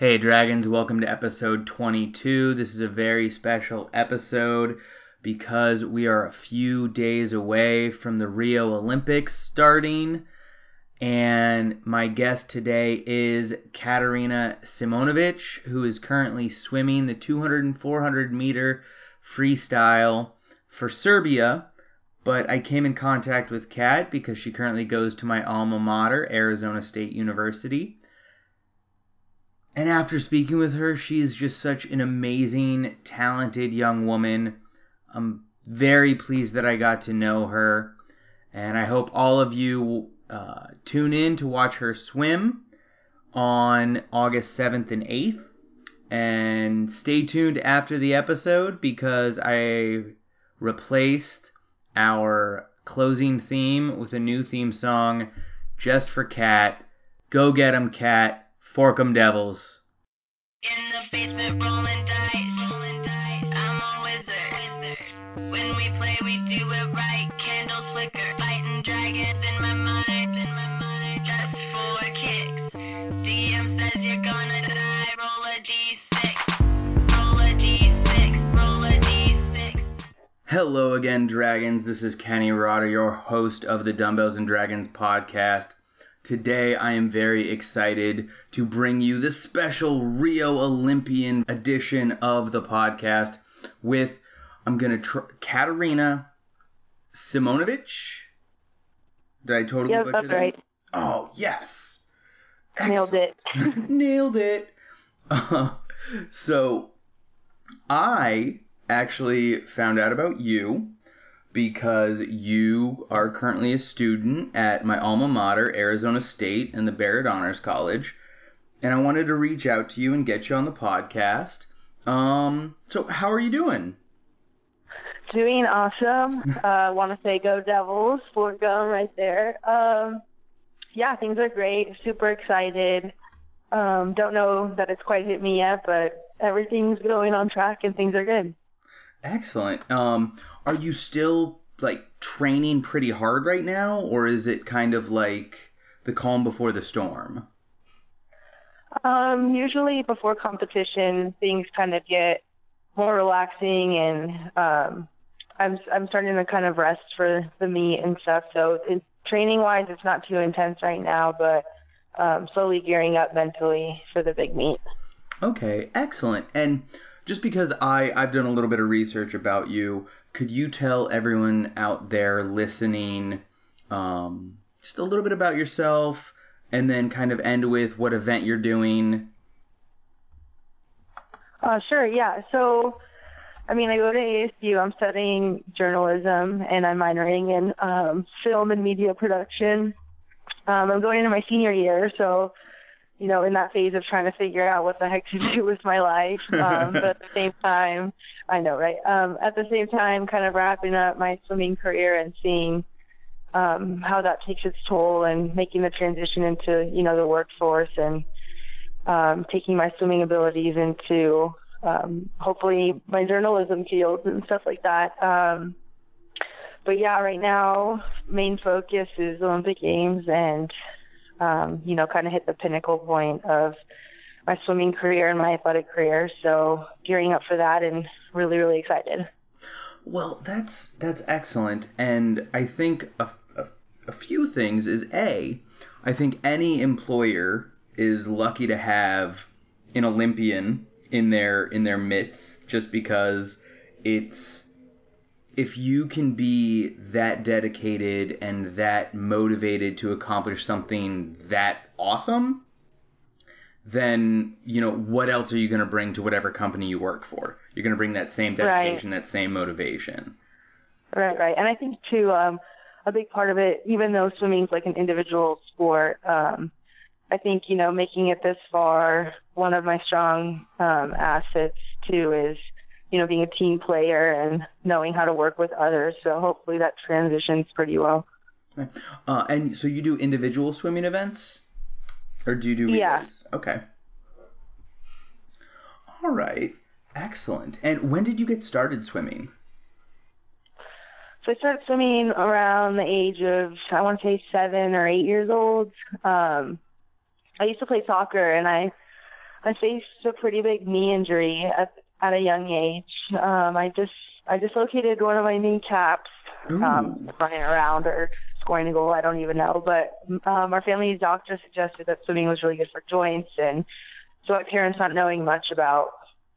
Hey, Dragons, welcome to episode 22. This is a very special episode because we are a few days away from the Rio Olympics starting. And my guest today is Katarina Simonovic, who is currently swimming the 200 and 400 meter freestyle for Serbia. But I came in contact with Kat because she currently goes to my alma mater, Arizona State University. And after speaking with her, she is just such an amazing, talented young woman. I'm very pleased that I got to know her. And I hope all of you uh, tune in to watch her swim on August 7th and 8th. And stay tuned after the episode because I replaced our closing theme with a new theme song just for Kat. Go get 'em, Kat. Fork 'em Devils. In the basement rolling dice. Rolling dice. I'm a wizard. When we play, we do it right. Candles flicker. Fighting dragons in my mind. In my mind. Just for kicks. DM says you're gonna die. Roll a d6. Roll a d6. Roll a d6. Hello again, Dragons. This is Kenny Rotter, your host of the Dumbbells and Dragons podcast. Today, I am very excited to bring you the special Rio Olympian edition of the podcast with, I'm going to try, Katarina Simonovic. Did I totally Yep, butcher that? right. Oh, yes. Nailed it. Nailed it. Uh, so, I actually found out about you because you are currently a student at my alma mater, Arizona State, and the Barrett Honors College. And I wanted to reach out to you and get you on the podcast. Um, so how are you doing? Doing awesome. Uh, Want to say go Devils. Fort going right there. Um, yeah, things are great. Super excited. Um, don't know that it's quite hit me yet, but everything's going on track and things are good. Excellent. Um, are you still like training pretty hard right now, or is it kind of like the calm before the storm? Um, usually before competition, things kind of get more relaxing, and um, I'm I'm starting to kind of rest for the meet and stuff. So it, training wise, it's not too intense right now, but um, slowly gearing up mentally for the big meet. Okay, excellent. And just because I I've done a little bit of research about you, could you tell everyone out there listening um, just a little bit about yourself, and then kind of end with what event you're doing? Uh, sure, yeah. So, I mean, I go to ASU. I'm studying journalism, and I'm minoring in um, film and media production. Um, I'm going into my senior year, so you know, in that phase of trying to figure out what the heck to do with my life. Um, but at the same time, I know, right? Um, at the same time, kind of wrapping up my swimming career and seeing um, how that takes its toll and making the transition into, you know, the workforce and um, taking my swimming abilities into um, hopefully my journalism fields and stuff like that. Um, but yeah, right now, main focus is Olympic Games and um, you know, kind of hit the pinnacle point of my swimming career and my athletic career. So gearing up for that and really, really excited. Well, that's that's excellent, and I think a, a, a few things is a, I think any employer is lucky to have an Olympian in their in their midst, just because it's if you can be that dedicated and that motivated to accomplish something that awesome, then you know what else are you going to bring to whatever company you work for? You're going to bring that same Right. dedication, that same motivation. Right, right. And I think too, um, a big part of it, even though swimming's like an individual sport, um, I think, you know, making it this far, one of my strong um, assets too is, you know, being a team player and knowing how to work with others. So hopefully that transitions pretty well. Uh, and so you do individual swimming events, or do you do Yeah. Okay. All right. Excellent. And when did you get started swimming? So I started swimming around the age of I want to say seven or eight years old. Um, I used to play soccer, and I I faced a pretty big knee injury at at a young age. Um, I just I dislocated one of my kneecaps um, Ooh. running around or scoring a goal. I don't even know. But um, our family doctor suggested that swimming was really good for joints, and so my parents not knowing much about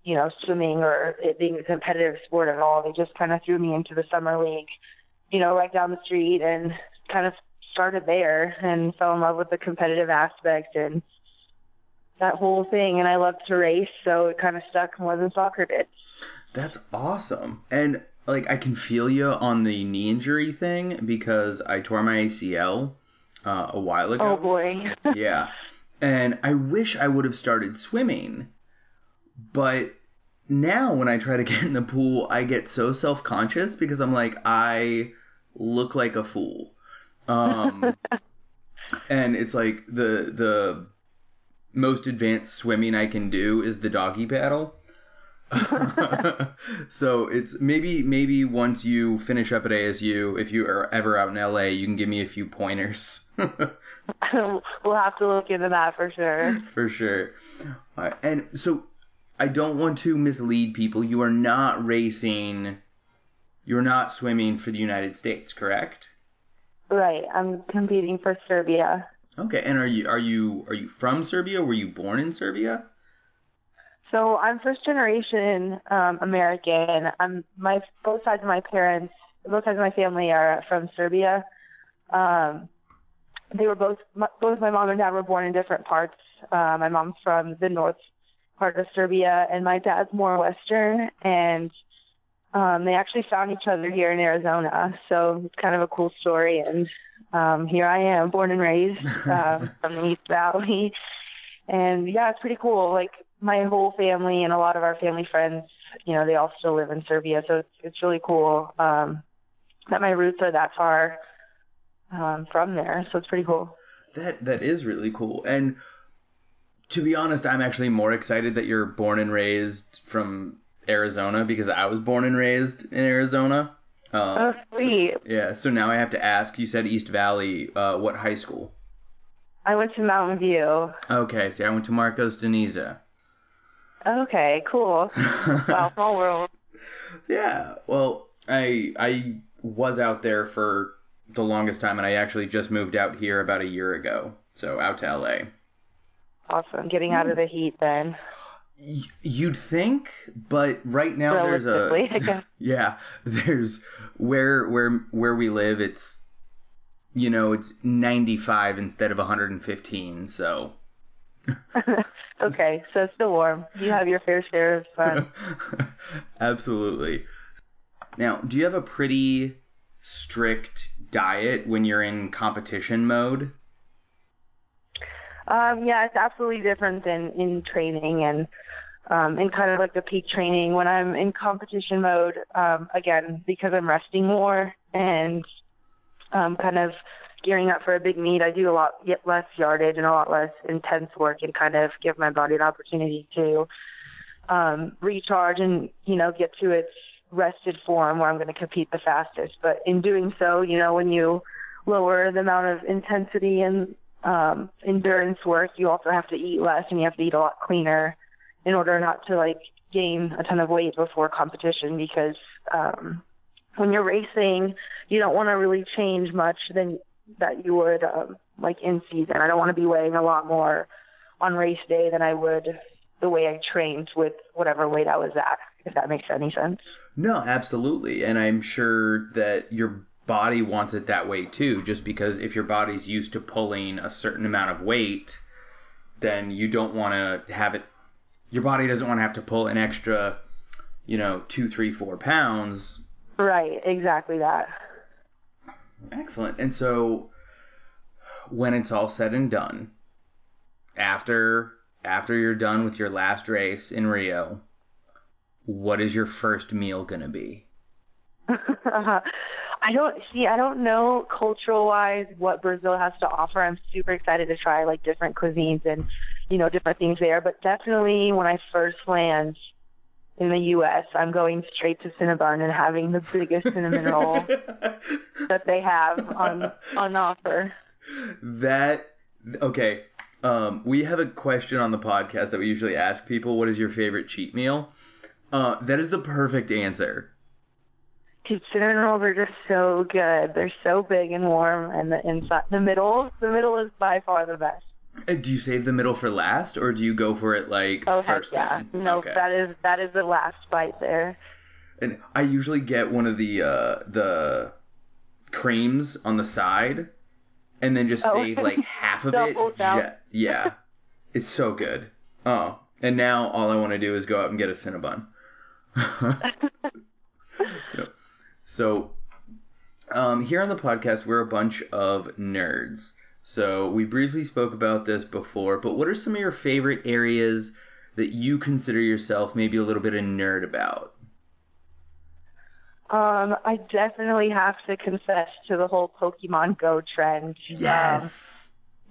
you know swimming or it being a competitive sport at all, they just kind of threw me into the summer league, you know, right down the street, and kind of started there and fell in love with the competitive aspect and that whole thing. And I loved to race, so it kind of stuck more than soccer did. That's awesome. And like I can feel you on the knee injury thing because I tore my ACL uh, a while ago. Oh boy. yeah. And I wish I would have started swimming. But now when I try to get in the pool, I get so self-conscious because I'm like I look like a fool. Um and it's like the the most advanced swimming I can do is the doggy paddle. so it's maybe maybe once you finish up at ASU, if you are ever out in LA, you can give me a few pointers. we'll have to look into that for sure. For sure. Right, and so I don't want to mislead people. You are not racing. You're not swimming for the United States, correct? Right. I'm competing for Serbia. Okay. And are you are you are you from Serbia? Were you born in Serbia? So I'm first generation um, American. I'm my both sides of my parents, both sides of my family are from Serbia. Um, they were both my, both my mom and dad were born in different parts. Uh, my mom's from the north part of Serbia, and my dad's more western. And um, they actually found each other here in Arizona, so it's kind of a cool story. And um, here I am, born and raised uh, from the East Valley. And yeah, it's pretty cool. Like my whole family and a lot of our family friends, you know, they all still live in Serbia, so it's it's really cool um, that my roots are that far um, from there. So it's pretty cool. That that is really cool. And to be honest, I'm actually more excited that you're born and raised from Arizona because I was born and raised in Arizona. Um, Oh, sweet. yeah. So now I have to ask. You said East Valley. Uh, what high school? I went to Mountain View. Okay. See, I went to Marcos de Niza. Okay, cool. Wow, small world. Yeah. Well, I I was out there for the longest time, and I actually just moved out here about a year ago. So out to LA. Awesome. Getting out of the heat then. You'd think, but right now there's a yeah, there's where where where we live. It's you know it's 95 instead of 115. So okay, so it's still warm. You have your fair share of fun. absolutely. Now, do you have a pretty strict diet when you're in competition mode? Um, yeah, it's absolutely different than in training and um, in kind of like the peak training. When I'm in competition mode, um, again, because I'm resting more and um, kind of gearing up for a big meet, I do a lot get less yardage and a lot less intense work and kind of give my body an opportunity to um, recharge and, you know, get to its rested form where I'm going to compete the fastest. But in doing so, you know, when you lower the amount of intensity and um, endurance work, you also have to eat less and you have to eat a lot cleaner in order not to like gain a ton of weight before competition because um, when you're racing, you don't want to really change much than that you would um, like in season. I don't want to be weighing a lot more on race day than I would the way I trained with whatever weight I was at, if that makes any sense. No, absolutely. And I'm sure that your body wants it that way too, just because if your body's used to pulling a certain amount of weight, then you don't want to have it, your body doesn't want to have to pull an extra, you know, two, three, four pounds. Right, exactly that. Excellent. And so when it's all said and done, after after you're done with your last race in Rio, what is your first meal gonna be? I don't see. I don't know cultural wise what Brazil has to offer. I'm super excited to try like different cuisines and you know different things there. But definitely when I first land in the U.S., I'm going straight to Cinnabon and having the biggest cinnamon roll that they have on on offer. That okay. Um, we have a question on the podcast that we usually ask people: What is your favorite cheat meal? Uh, that is the perfect answer. Dude, cinnamon rolls are just so good. They're so big and warm, and the inside, the middle, the middle is by far the best. Do you save the middle for last, or do you go for it like Oh heck first? yeah! then? No, Okay. that is that is the last bite there. And I usually get one of the uh, the creams on the side, and then just Oh. save like half of it. Down. yeah, it's so good. Oh, and now all I want to do is go out and get a Cinnabon. So, um, here on the podcast, we're a bunch of nerds. So we briefly spoke about this before, but what are some of your favorite areas that you consider yourself maybe a little bit a nerd about? Um, I definitely have to confess to the whole Pokemon Go trend. Um,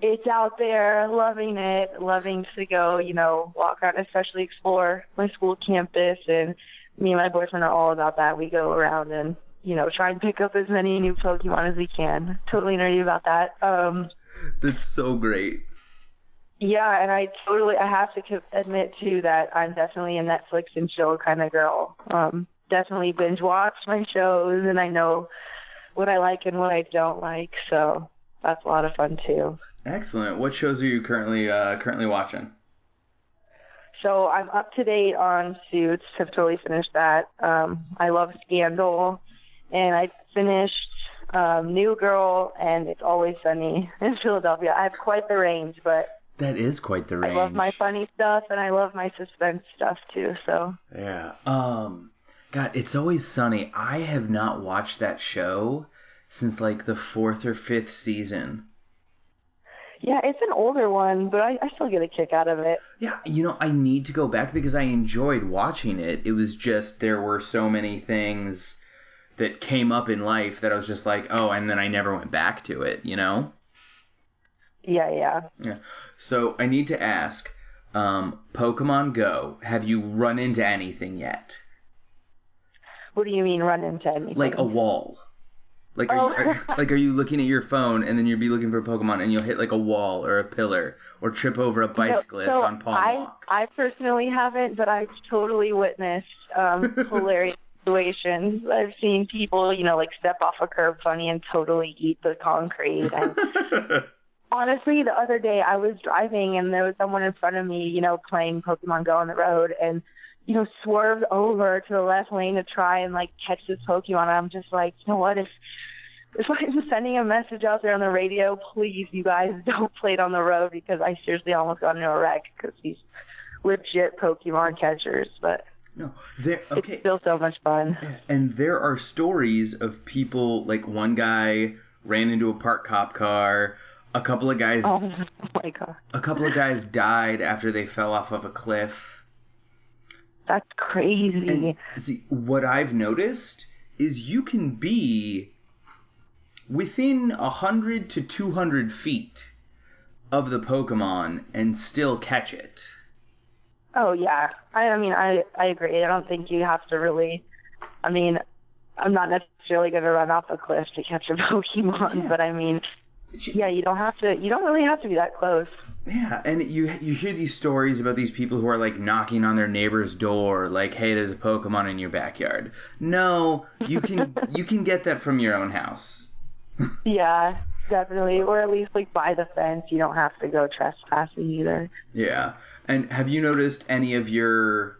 it's out there, loving it, loving to go, you know, walk around, especially explore my school campus. And me and my boyfriend are all about that. We go around and, you know, try and pick up as many new Pokemon as we can. Totally nerdy about that. Um, That's so great. yeah, and I totally, I have to admit too that I'm definitely a Netflix and chill kind of girl. Um, definitely binge watch my shows, and I know what I like and what I don't like. So that's a lot of fun too. Excellent. What shows are you currently uh, currently watching? So I'm up to date on Suits. Have totally finished that. Um, I love Scandal, and I finished um, New Girl, and It's Always Sunny in Philadelphia. I have quite the range, but That is quite the range. I love my funny stuff, and I love my suspense stuff too. So Yeah. Um. God, it's always sunny. I have not watched that show since like the fourth or fifth season. Yeah, it's an older one, but I, I still get a kick out of it. Yeah, you know, I need to go back because I enjoyed watching it. It was just there were so many things that came up in life that I was just like, oh, and then I never went back to it, you know? Yeah, yeah. Yeah. So I need to ask, um, Pokemon Go, have you run into anything yet? What do you mean run into anything? Like a wall. Like are, you, Oh. are like are you looking at your phone and then you'll be looking for Pokemon and you'll hit like a wall or a pillar or trip over a No, bicyclist so on Palm I, Walk? I personally haven't, but I've totally witnessed um, hilarious situations. I've seen people, you know, like step off a curb funny and totally eat the concrete. And honestly, the other day I was driving and there was someone in front of me, you know, playing Pokemon Go on the road and, you know, swerved over to the left lane to try and like catch this Pokemon. And I'm just like, you know what, if if I'm sending a message out there on the radio, please, you guys don't play it on the road because I seriously almost got into a wreck because these legit Pokemon mm-hmm. catchers. But no, there. Okay. it's still so much fun. And there are stories of people like one guy ran into a parked cop car. A couple of guys, Oh my god, a couple of guys died after they fell off of a cliff. That's crazy. And see, what I've noticed is you can be within a hundred to two hundred feet of the Pokemon and still catch it. Oh yeah, I, I mean I I agree. I don't think you have to really. I mean, I'm not necessarily going to run off a cliff to catch a Pokemon, Yeah. but I mean, yeah, you don't have to. You don't really have to be that close. Yeah, and you you hear these stories about these people who are like knocking on their neighbor's door, like, "Hey, there's a Pokemon in your backyard." No, you can you can get that from your own house. Yeah, definitely, or at least like by the fence. You don't have to go trespassing either. Yeah, and have you noticed any of your?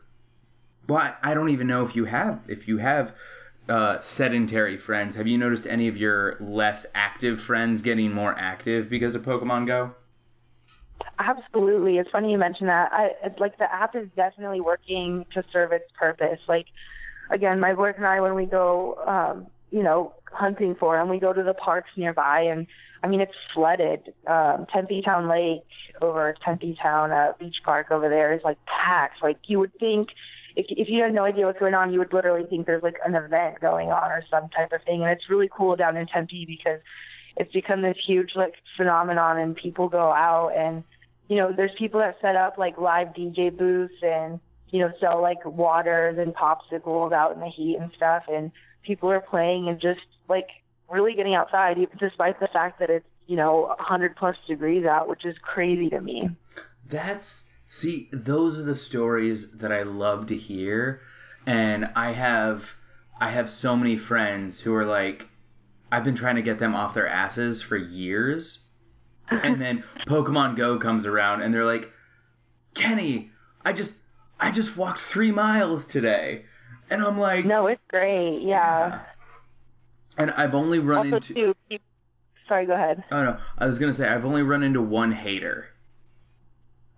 Well, I, I don't even know if you have if you have uh, sedentary friends. Have you noticed any of your less active friends getting more active because of Pokemon Go? Absolutely. It's funny you mention that. I like the app is definitely working to serve its purpose. Like again, my boyfriend and I when we go um, you know, hunting for them, we go to the parks nearby and I mean it's flooded. Um Tempe Town Lake over Tempe Town uh, Beach Park over there is like packed. Like you would think if if you had no idea what's going on, you would literally think there's like an event going on or some type of thing. And it's really cool down in Tempe because it's become this huge like phenomenon and people go out and you know, there's people that set up like live DJ booths and, you know, sell like waters and popsicles out in the heat and stuff. And people are playing and just like really getting outside, even despite the fact that it's you know, 100 plus degrees out, which is crazy to me. That's see, those are the stories that I love to hear, and I have I have so many friends who are like, I've been trying to get them off their asses for years, and then Pokemon Go comes around, and they're like, Kenny, I just I just walked three miles today, and I'm like, No, it's great. Yeah. And I've only run Also, into. too, sorry, go ahead. Oh no, I was gonna say I've only run into one hater.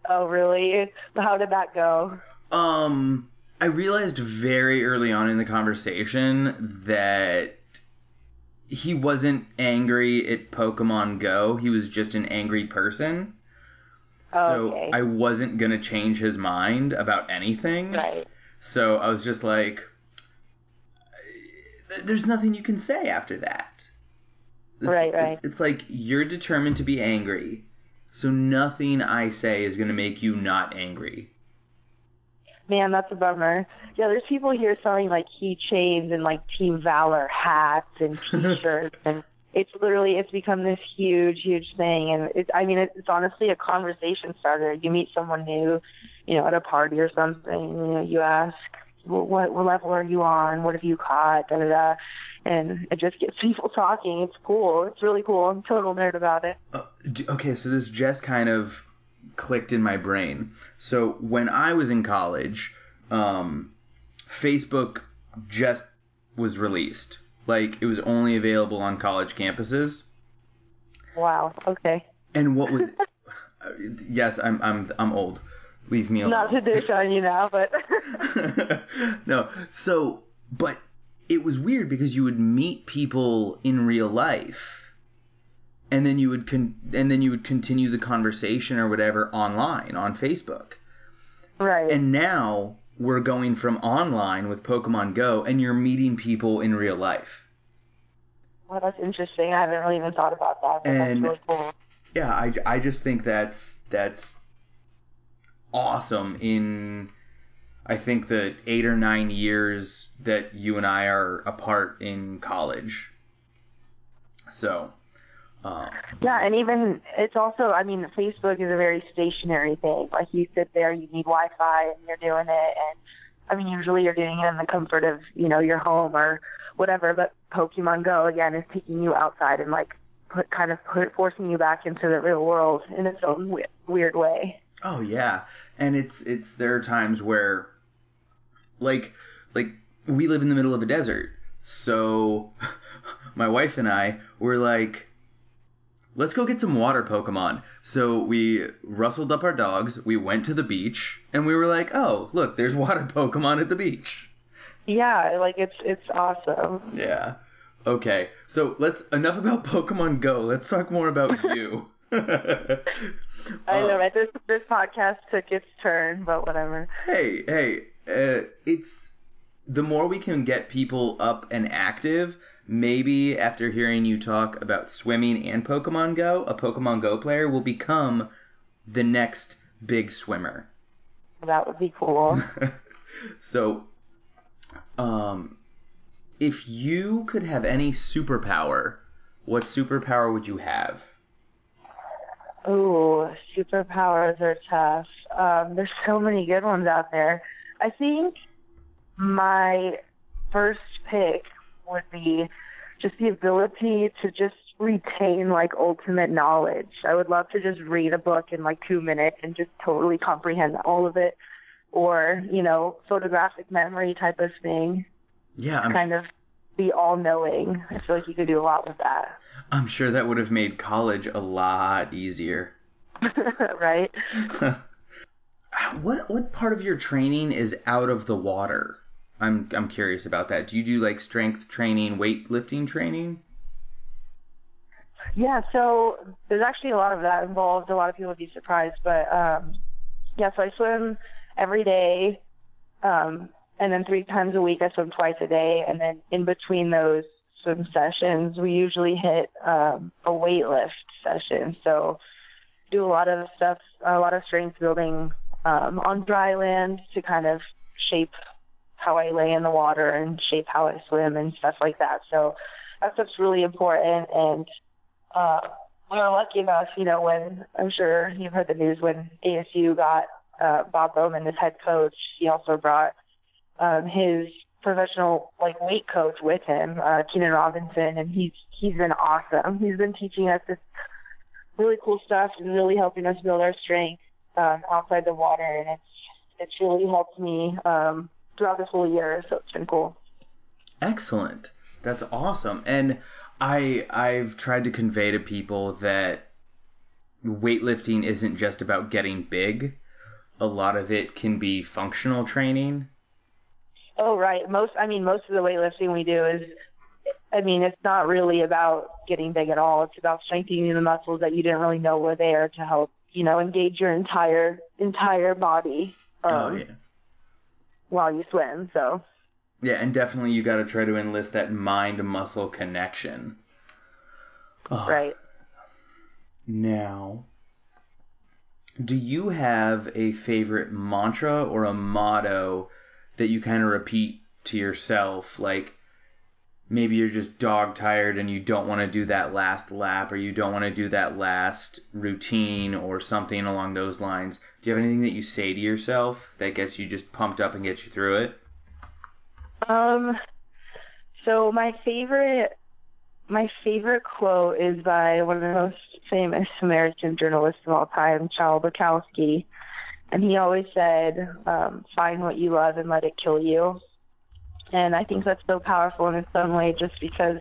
Oh, really? How did that go? Um, I realized very early on in the conversation that he wasn't angry at Pokemon Go. He was just an angry person. So okay. I wasn't gonna change his mind about anything. Right. So I was just like, there's nothing you can say after that. It's, Right, right. It's like you're determined to be angry, so nothing I say is gonna make you not angry. Man, that's a bummer. Yeah, there's people here selling like keychains and like Team Valor hats and T-shirts, and it's literally it's become this huge, huge thing. And it's I mean it's honestly a conversation starter. You meet someone new, you know, at a party or something, you know, you ask, well, what what level are you on? What have you caught? Da da da. And it just gets people talking. It's cool. It's really cool. I'm a total nerd about it. Uh, okay, so this just kind of clicked in my brain. So when I was in college, um, Facebook just was released. Like it was only available on college campuses. Wow. Okay. And what was? yes, I'm I'm I'm old. Leave me alone. Not to dish on you now, but no. So, but it was weird because you would meet people in real life, and then you would con- and then you would continue the conversation or whatever online on Facebook. right. And now we're going from online with Pokemon Go, and you're meeting people in real life. Well, that's interesting. I haven't really even thought about that, And- really cool. Yeah, I, I just think that's that's awesome in I think the eight or nine years that you and I are apart in college. So, um, Yeah, and even it's also, I mean, Facebook is a very stationary thing. Like you sit there, you need Wi-Fi, and you're doing it, and I mean, usually you're doing it in the comfort of you know your home or whatever. But Pokemon Go again is taking you outside and like put kind of put forcing you back into the real world in its own we- weird way. oh yeah, and it's it's there are times where, like like we live in the middle of a desert, so my wife and I were like, let's go get some water Pokemon. So we rustled up our dogs, we went to the beach, and we were like, oh, look, there's water Pokemon at the beach. Yeah, like it's it's awesome. Yeah. Okay. So let's enough about Pokemon Go. Let's talk more about you. I Uh, know, right? This this podcast took its turn, but whatever. Hey, hey, uh, it's the more we can get people up and active. Maybe after hearing you talk about swimming and Pokemon Go, a Pokemon Go player will become the next big swimmer. That would be cool. so, um, if you could have any superpower, what superpower would you have? Ooh, superpowers are tough. Um, there's so many good ones out there. I think my first pick would be just the ability to just retain like ultimate knowledge. I would love to just read a book in like two minutes and just totally comprehend all of it. Or, you know, photographic memory type of thing. Yeah, I'm, Kind of be all knowing. I feel like you could do a lot with that. I'm sure that would have made college a lot easier. right? what what part of your training is out of the water? I'm I'm curious about that. Do you do like strength training, weightlifting training? Yeah, so there's actually a lot of that involved. A lot of people would be surprised, but um, yeah, so I swim every day, um, and then three times a week I swim twice a day, and then in between those swim sessions, we usually hit um, a weight lift session. So do a lot of stuff, a lot of strength building um, on dry land to kind of shape how I lay in the water and shape how I swim and stuff like that. So that stuff's really important and uh, we were lucky enough, you know, when I'm sure you've heard the news when ASU got uh, Bob Bowman as head coach, he also brought um, his professional like weight coach with him, uh, Keenan Robinson, and he's he's been awesome. He's been teaching us this really cool stuff and really helping us build our strength um, outside the water, and it's it's really helped me um, throughout this whole year. So it's been cool. Excellent. That's awesome. And I I've tried to convey to people that weightlifting isn't just about getting big. A lot of it can be functional training. Oh right. Most I mean most of the weightlifting we do is I mean it's not really about getting big at all. It's about strengthening the muscles that you didn't really know were there to help, you know, engage your entire entire body um, oh yeah. while you swim. So Yeah, and definitely you got to try to enlist that mind muscle connection. Oh, right. Now, do you have a favorite mantra or a motto that you kind of repeat to yourself? Like maybe you're just dog tired and you don't want to do that last lap or you don't want to do that last routine or something along those lines. Do you have anything that you say to yourself that gets you just pumped up and gets you through it? Um so my favorite my favorite quote is by one of the most famous American journalists of all time, Charles Bukowski. And he always said, um, find what you love and let it kill you. And I think that's so powerful in its own way just because,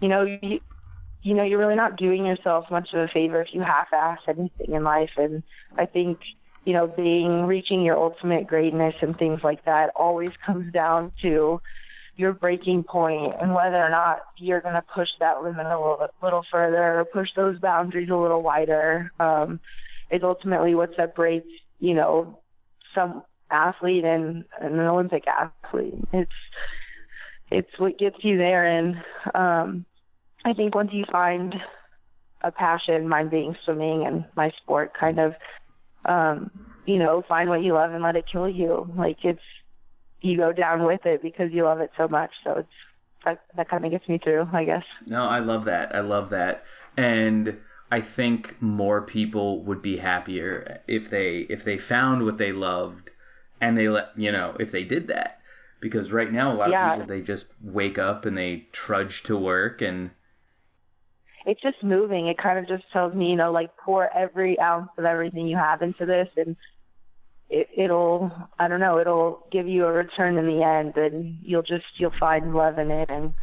you know, you, you know, you're really not doing yourself much of a favor if you half-ass anything in life. And I think, you know, being, reaching your ultimate greatness and things like that always comes down to your breaking point and whether or not you're going to push that limit a little, little further or push those boundaries a little wider um, is ultimately what separates, you know, some athlete and, and an Olympic athlete. It's it's what gets you there, and um, I think once you find a passion, mine being swimming and my sport, kind of, um, you know, find what you love and let it kill you. Like it's you go down with it because you love it so much. So it's that that kind of gets me through, I guess. No, I love that. I love that. And I think more people would be happier if they if they found what they loved and they let you know if they did that because right now a lot Yeah. of people they just wake up and they trudge to work and It's just moving. It kind of just tells me, you know, like pour every ounce of everything you have into this and it, it'll I don't know, it'll give you a return in the end and you'll just you'll find love in it and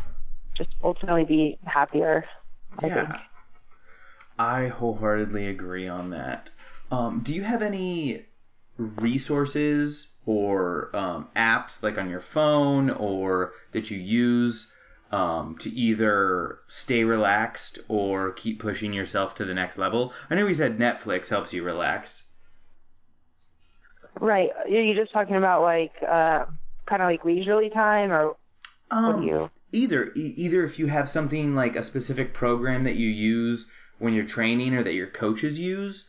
just ultimately be happier. I think. yeah I wholeheartedly agree on that. Um, do you have any resources or um, apps like on your phone or that you use um, to either stay relaxed or keep pushing yourself to the next level? I know we said Netflix helps you relax. Right. You're you just talking about like uh kind of like leisurely time or what Um, you either e- either if you have something like a specific program that you use when you're training or that your coaches use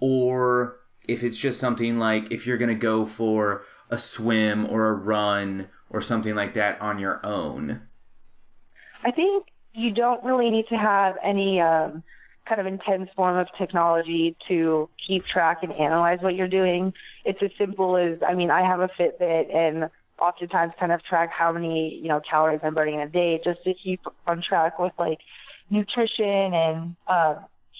or if it's just something like if you're going to go for a swim or a run or something like that on your own. I think you don't really need to have any um, kind of intense form of technology to keep track and analyze what you're doing. It's as simple as, I mean, I have a Fitbit and oftentimes kind of track how many, you know, calories I'm burning in a day just to keep on track with like nutrition and uh,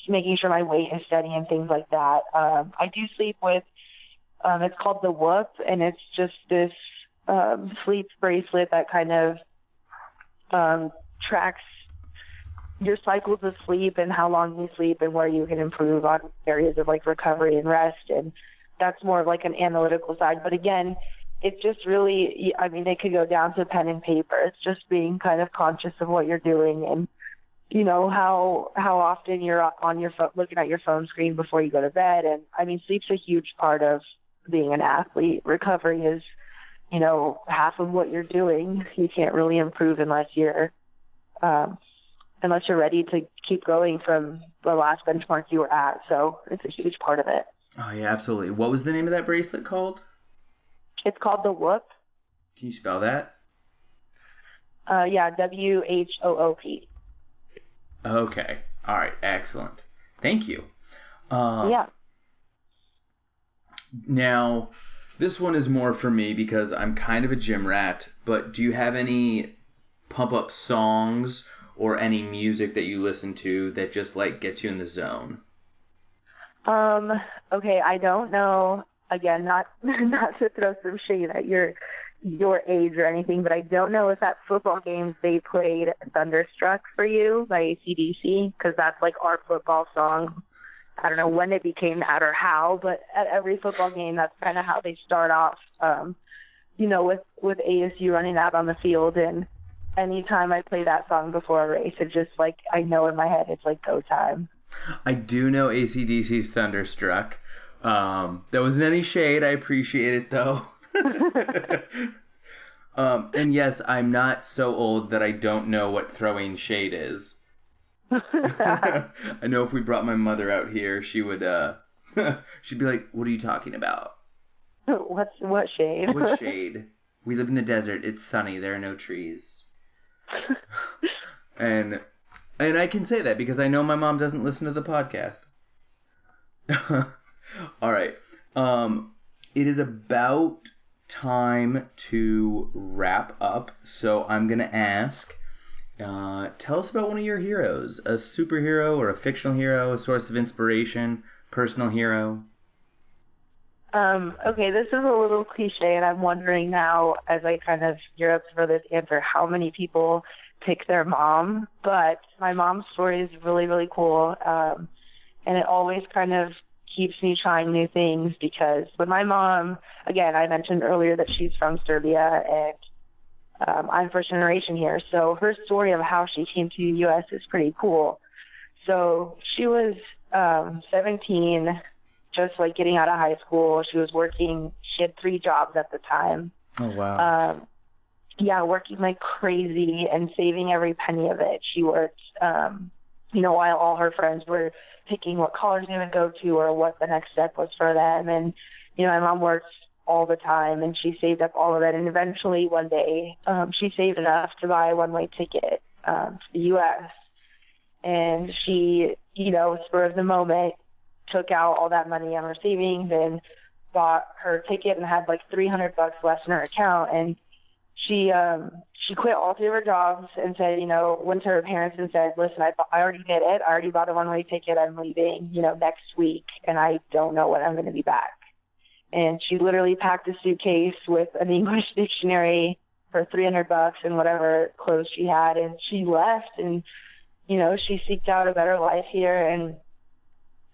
making sure my weight is steady and things like that. Um, I do sleep with, um, it's called the Whoop and it's just this um, sleep bracelet that kind of um, tracks your cycles of sleep and how long you sleep and where you can improve on areas of like recovery and rest and that's more of like an analytical side but again it's just really i mean it could go down to pen and paper it's just being kind of conscious of what you're doing and you know how how often you're on your phone looking at your phone screen before you go to bed and i mean sleep's a huge part of being an athlete recovery is you know half of what you're doing you can't really improve unless you're um unless you're ready to keep going from the last benchmark you were at. So it's a huge part of it. Oh yeah, absolutely. What was the name of that bracelet called? It's called the Whoop. Can you spell that? Uh, yeah, W H O O P. Okay. All right, excellent. Thank you. Um, yeah. Now, this one is more for me because I'm kind of a gym rat, but do you have any pump up songs or any music that you listen to that just like gets you in the zone? Um, okay, I don't know. Again, not not to throw some shade at your your age or anything, but I don't know if at football games they played "Thunderstruck" for you by ACDC because that's like our football song. I don't know when it became that or how, but at every football game, that's kind of how they start off. Um, you know, with with ASU running out on the field, and anytime I play that song before a race, it just like I know in my head it's like go time. I do know ACDC's Thunderstruck. Um, that wasn't any shade. I appreciate it though. um, and yes, I'm not so old that I don't know what throwing shade is. I know if we brought my mother out here, she would uh she'd be like, "What are you talking about? What's what shade? What shade? We live in the desert. It's sunny. There are no trees." and and I can say that because I know my mom doesn't listen to the podcast. All right. Um it is about time to wrap up, so I'm going to ask uh, tell us about one of your heroes, a superhero or a fictional hero, a source of inspiration, personal hero. Um, okay, this is a little cliche, and I'm wondering now, as I kind of gear up for this answer, how many people pick their mom. But my mom's story is really, really cool, um, and it always kind of keeps me trying new things because when my mom, again, I mentioned earlier that she's from Serbia, and um, I'm first generation here, so her story of how she came to the U.S. is pretty cool. So she was um, 17, just like getting out of high school. She was working. She had three jobs at the time. Oh wow. Um, yeah, working like crazy and saving every penny of it. She worked, um, you know, while all her friends were picking what college they would go to or what the next step was for them. And you know, my mom worked all the time and she saved up all of it. And eventually one day um she saved enough to buy a one way ticket um to the US and she you know spur of the moment took out all that money on her savings and bought her ticket and had like 300 bucks left in her account. And she um she quit all three of her jobs and said you know went to her parents and said listen I I already did it. I already bought a one way ticket. I'm leaving you know next week and I don't know when I'm going to be back. And she literally packed a suitcase with an English dictionary for 300 bucks and whatever clothes she had and she left. And you know she seeked out a better life here and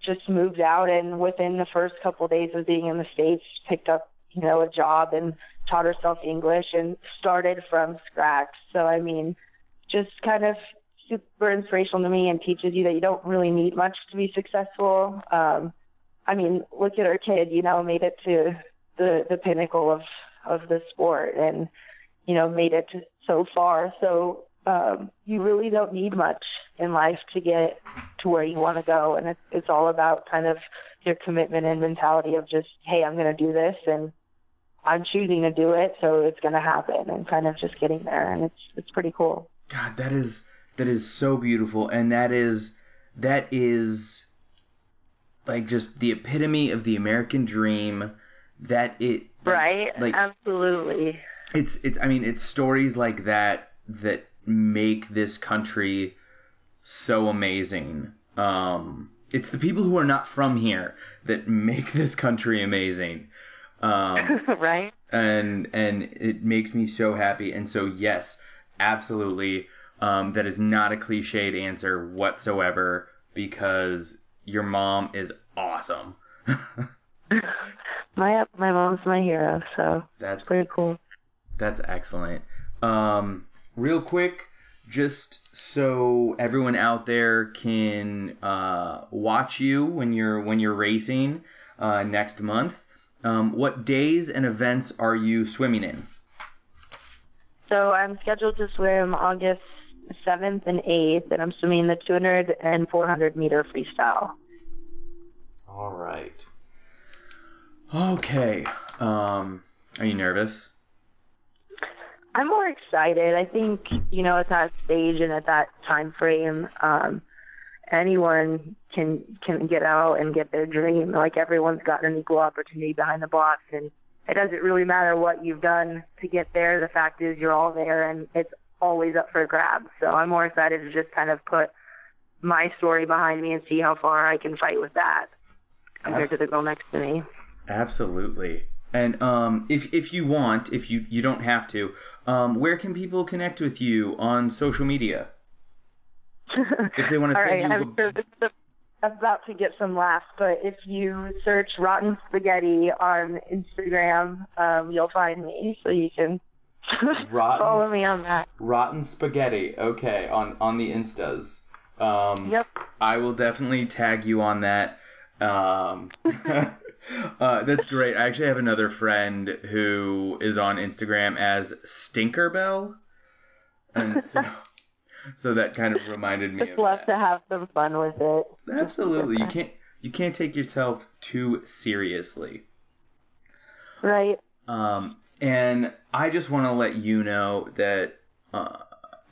just moved out. And within the first couple of days of being in the states picked up you know a job and taught herself English and started from scratch. So I mean just kind of super inspirational to me and teaches you that you don't really need much to be successful. Um I mean, look at our kid, you know, made it to the the pinnacle of of the sport and you know, made it so far. So um you really don't need much in life to get to where you want to go. And it's it's all about kind of your commitment and mentality of just, hey, I'm going to do this and I'm choosing to do it, so it's going to happen and kind of just getting there and it's it's pretty cool. God, that is that is so beautiful and that is that is like just the epitome of the American dream that it like, right like absolutely it's it's I mean it's stories like that that make this country so amazing. Um it's the people who are not from here that make this country amazing. Um right and and it makes me so happy and so yes, absolutely um that is not a cliched answer whatsoever because your mom is awesome. my my mom's my hero so That's pretty cool That's excellent. Um, real quick, just so everyone out there can uh, watch you when you're when you're racing uh, next month. Um, what days and events are you swimming in? So I'm scheduled to swim August 7th and 8th, and I'm swimming the 200 and 400 meter freestyle. All right. Okay. Um, are you nervous? I'm more excited. I think, you know, at that stage and at that time frame, um, anyone can can get out and get their dream. Like everyone's got an equal opportunity behind the box, and it doesn't really matter what you've done to get there. The fact is, you're all there, and it's always up for grabs. So I'm more excited to just kind of put my story behind me and see how far I can fight with that compared to the girl next to me. Absolutely. And um, if if you want, if you you don't have to, um, where can people connect with you on social media? If they want to All send right, you, I'm sure is about to get some laughs, but if you search Rotten Spaghetti on Instagram, um, you'll find me, so you can Rotten follow me on that. Rotten Spaghetti. Okay, on on the instas. Um, Yep. I will definitely tag you on that. Um, uh, that's great. I actually have another friend who is on Instagram as Stinkerbell, and so so that kind of reminded me Just of love that. to have some fun with it. Absolutely, you can't you can't take yourself too seriously. Right. Um, and I just want to let you know that uh,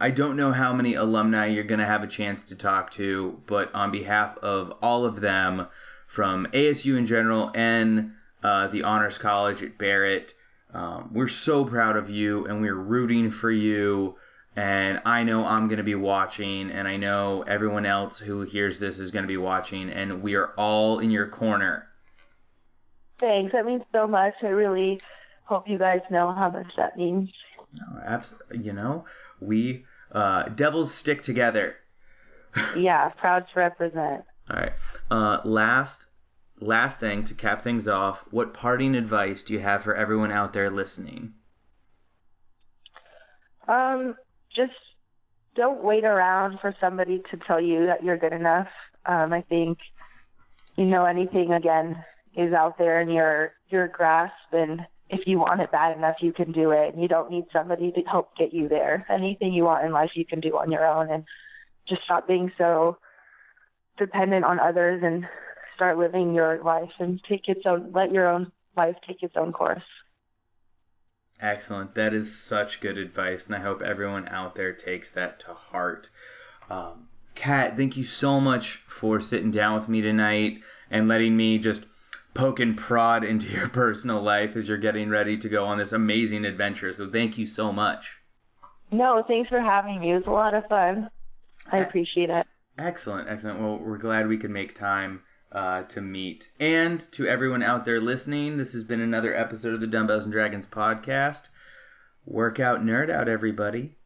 I don't know how many alumni you're going to have a chance to talk to, but on behalf of all of them from ASU in general and uh, the Honors College at Barrett, um, we're so proud of you and we're rooting for you. And I know I'm going to be watching, and I know everyone else who hears this is going to be watching, and we are all in your corner. Thanks. That means so much. I really hope you guys know how much that means. No, abs- you know, we uh, devils stick together. Yeah, proud to represent. All right. Uh, last, last thing to cap things off. What parting advice do you have for everyone out there listening? Um, just don't wait around for somebody to tell you that you're good enough. Um, I think, you know, anything again is out there in your your grasp, and if you want it bad enough, you can do it. And you don't need somebody to help get you there. Anything you want in life, you can do on your own, and just stop being so dependent on others and start living your life and take its own let your own life take its own course. Excellent. That is such good advice, and I hope everyone out there takes that to heart. Um, Kat, thank you so much for sitting down with me tonight and letting me just poke and prod into your personal life as you're getting ready to go on this amazing adventure. So thank you so much. No, thanks for having me. It was a lot of fun. I appreciate it. Excellent, excellent. Well, we're glad we could make time uh, to meet. And to everyone out there listening, this has been another episode of the Dumbbells and Dragons podcast. Workout nerd out, everybody.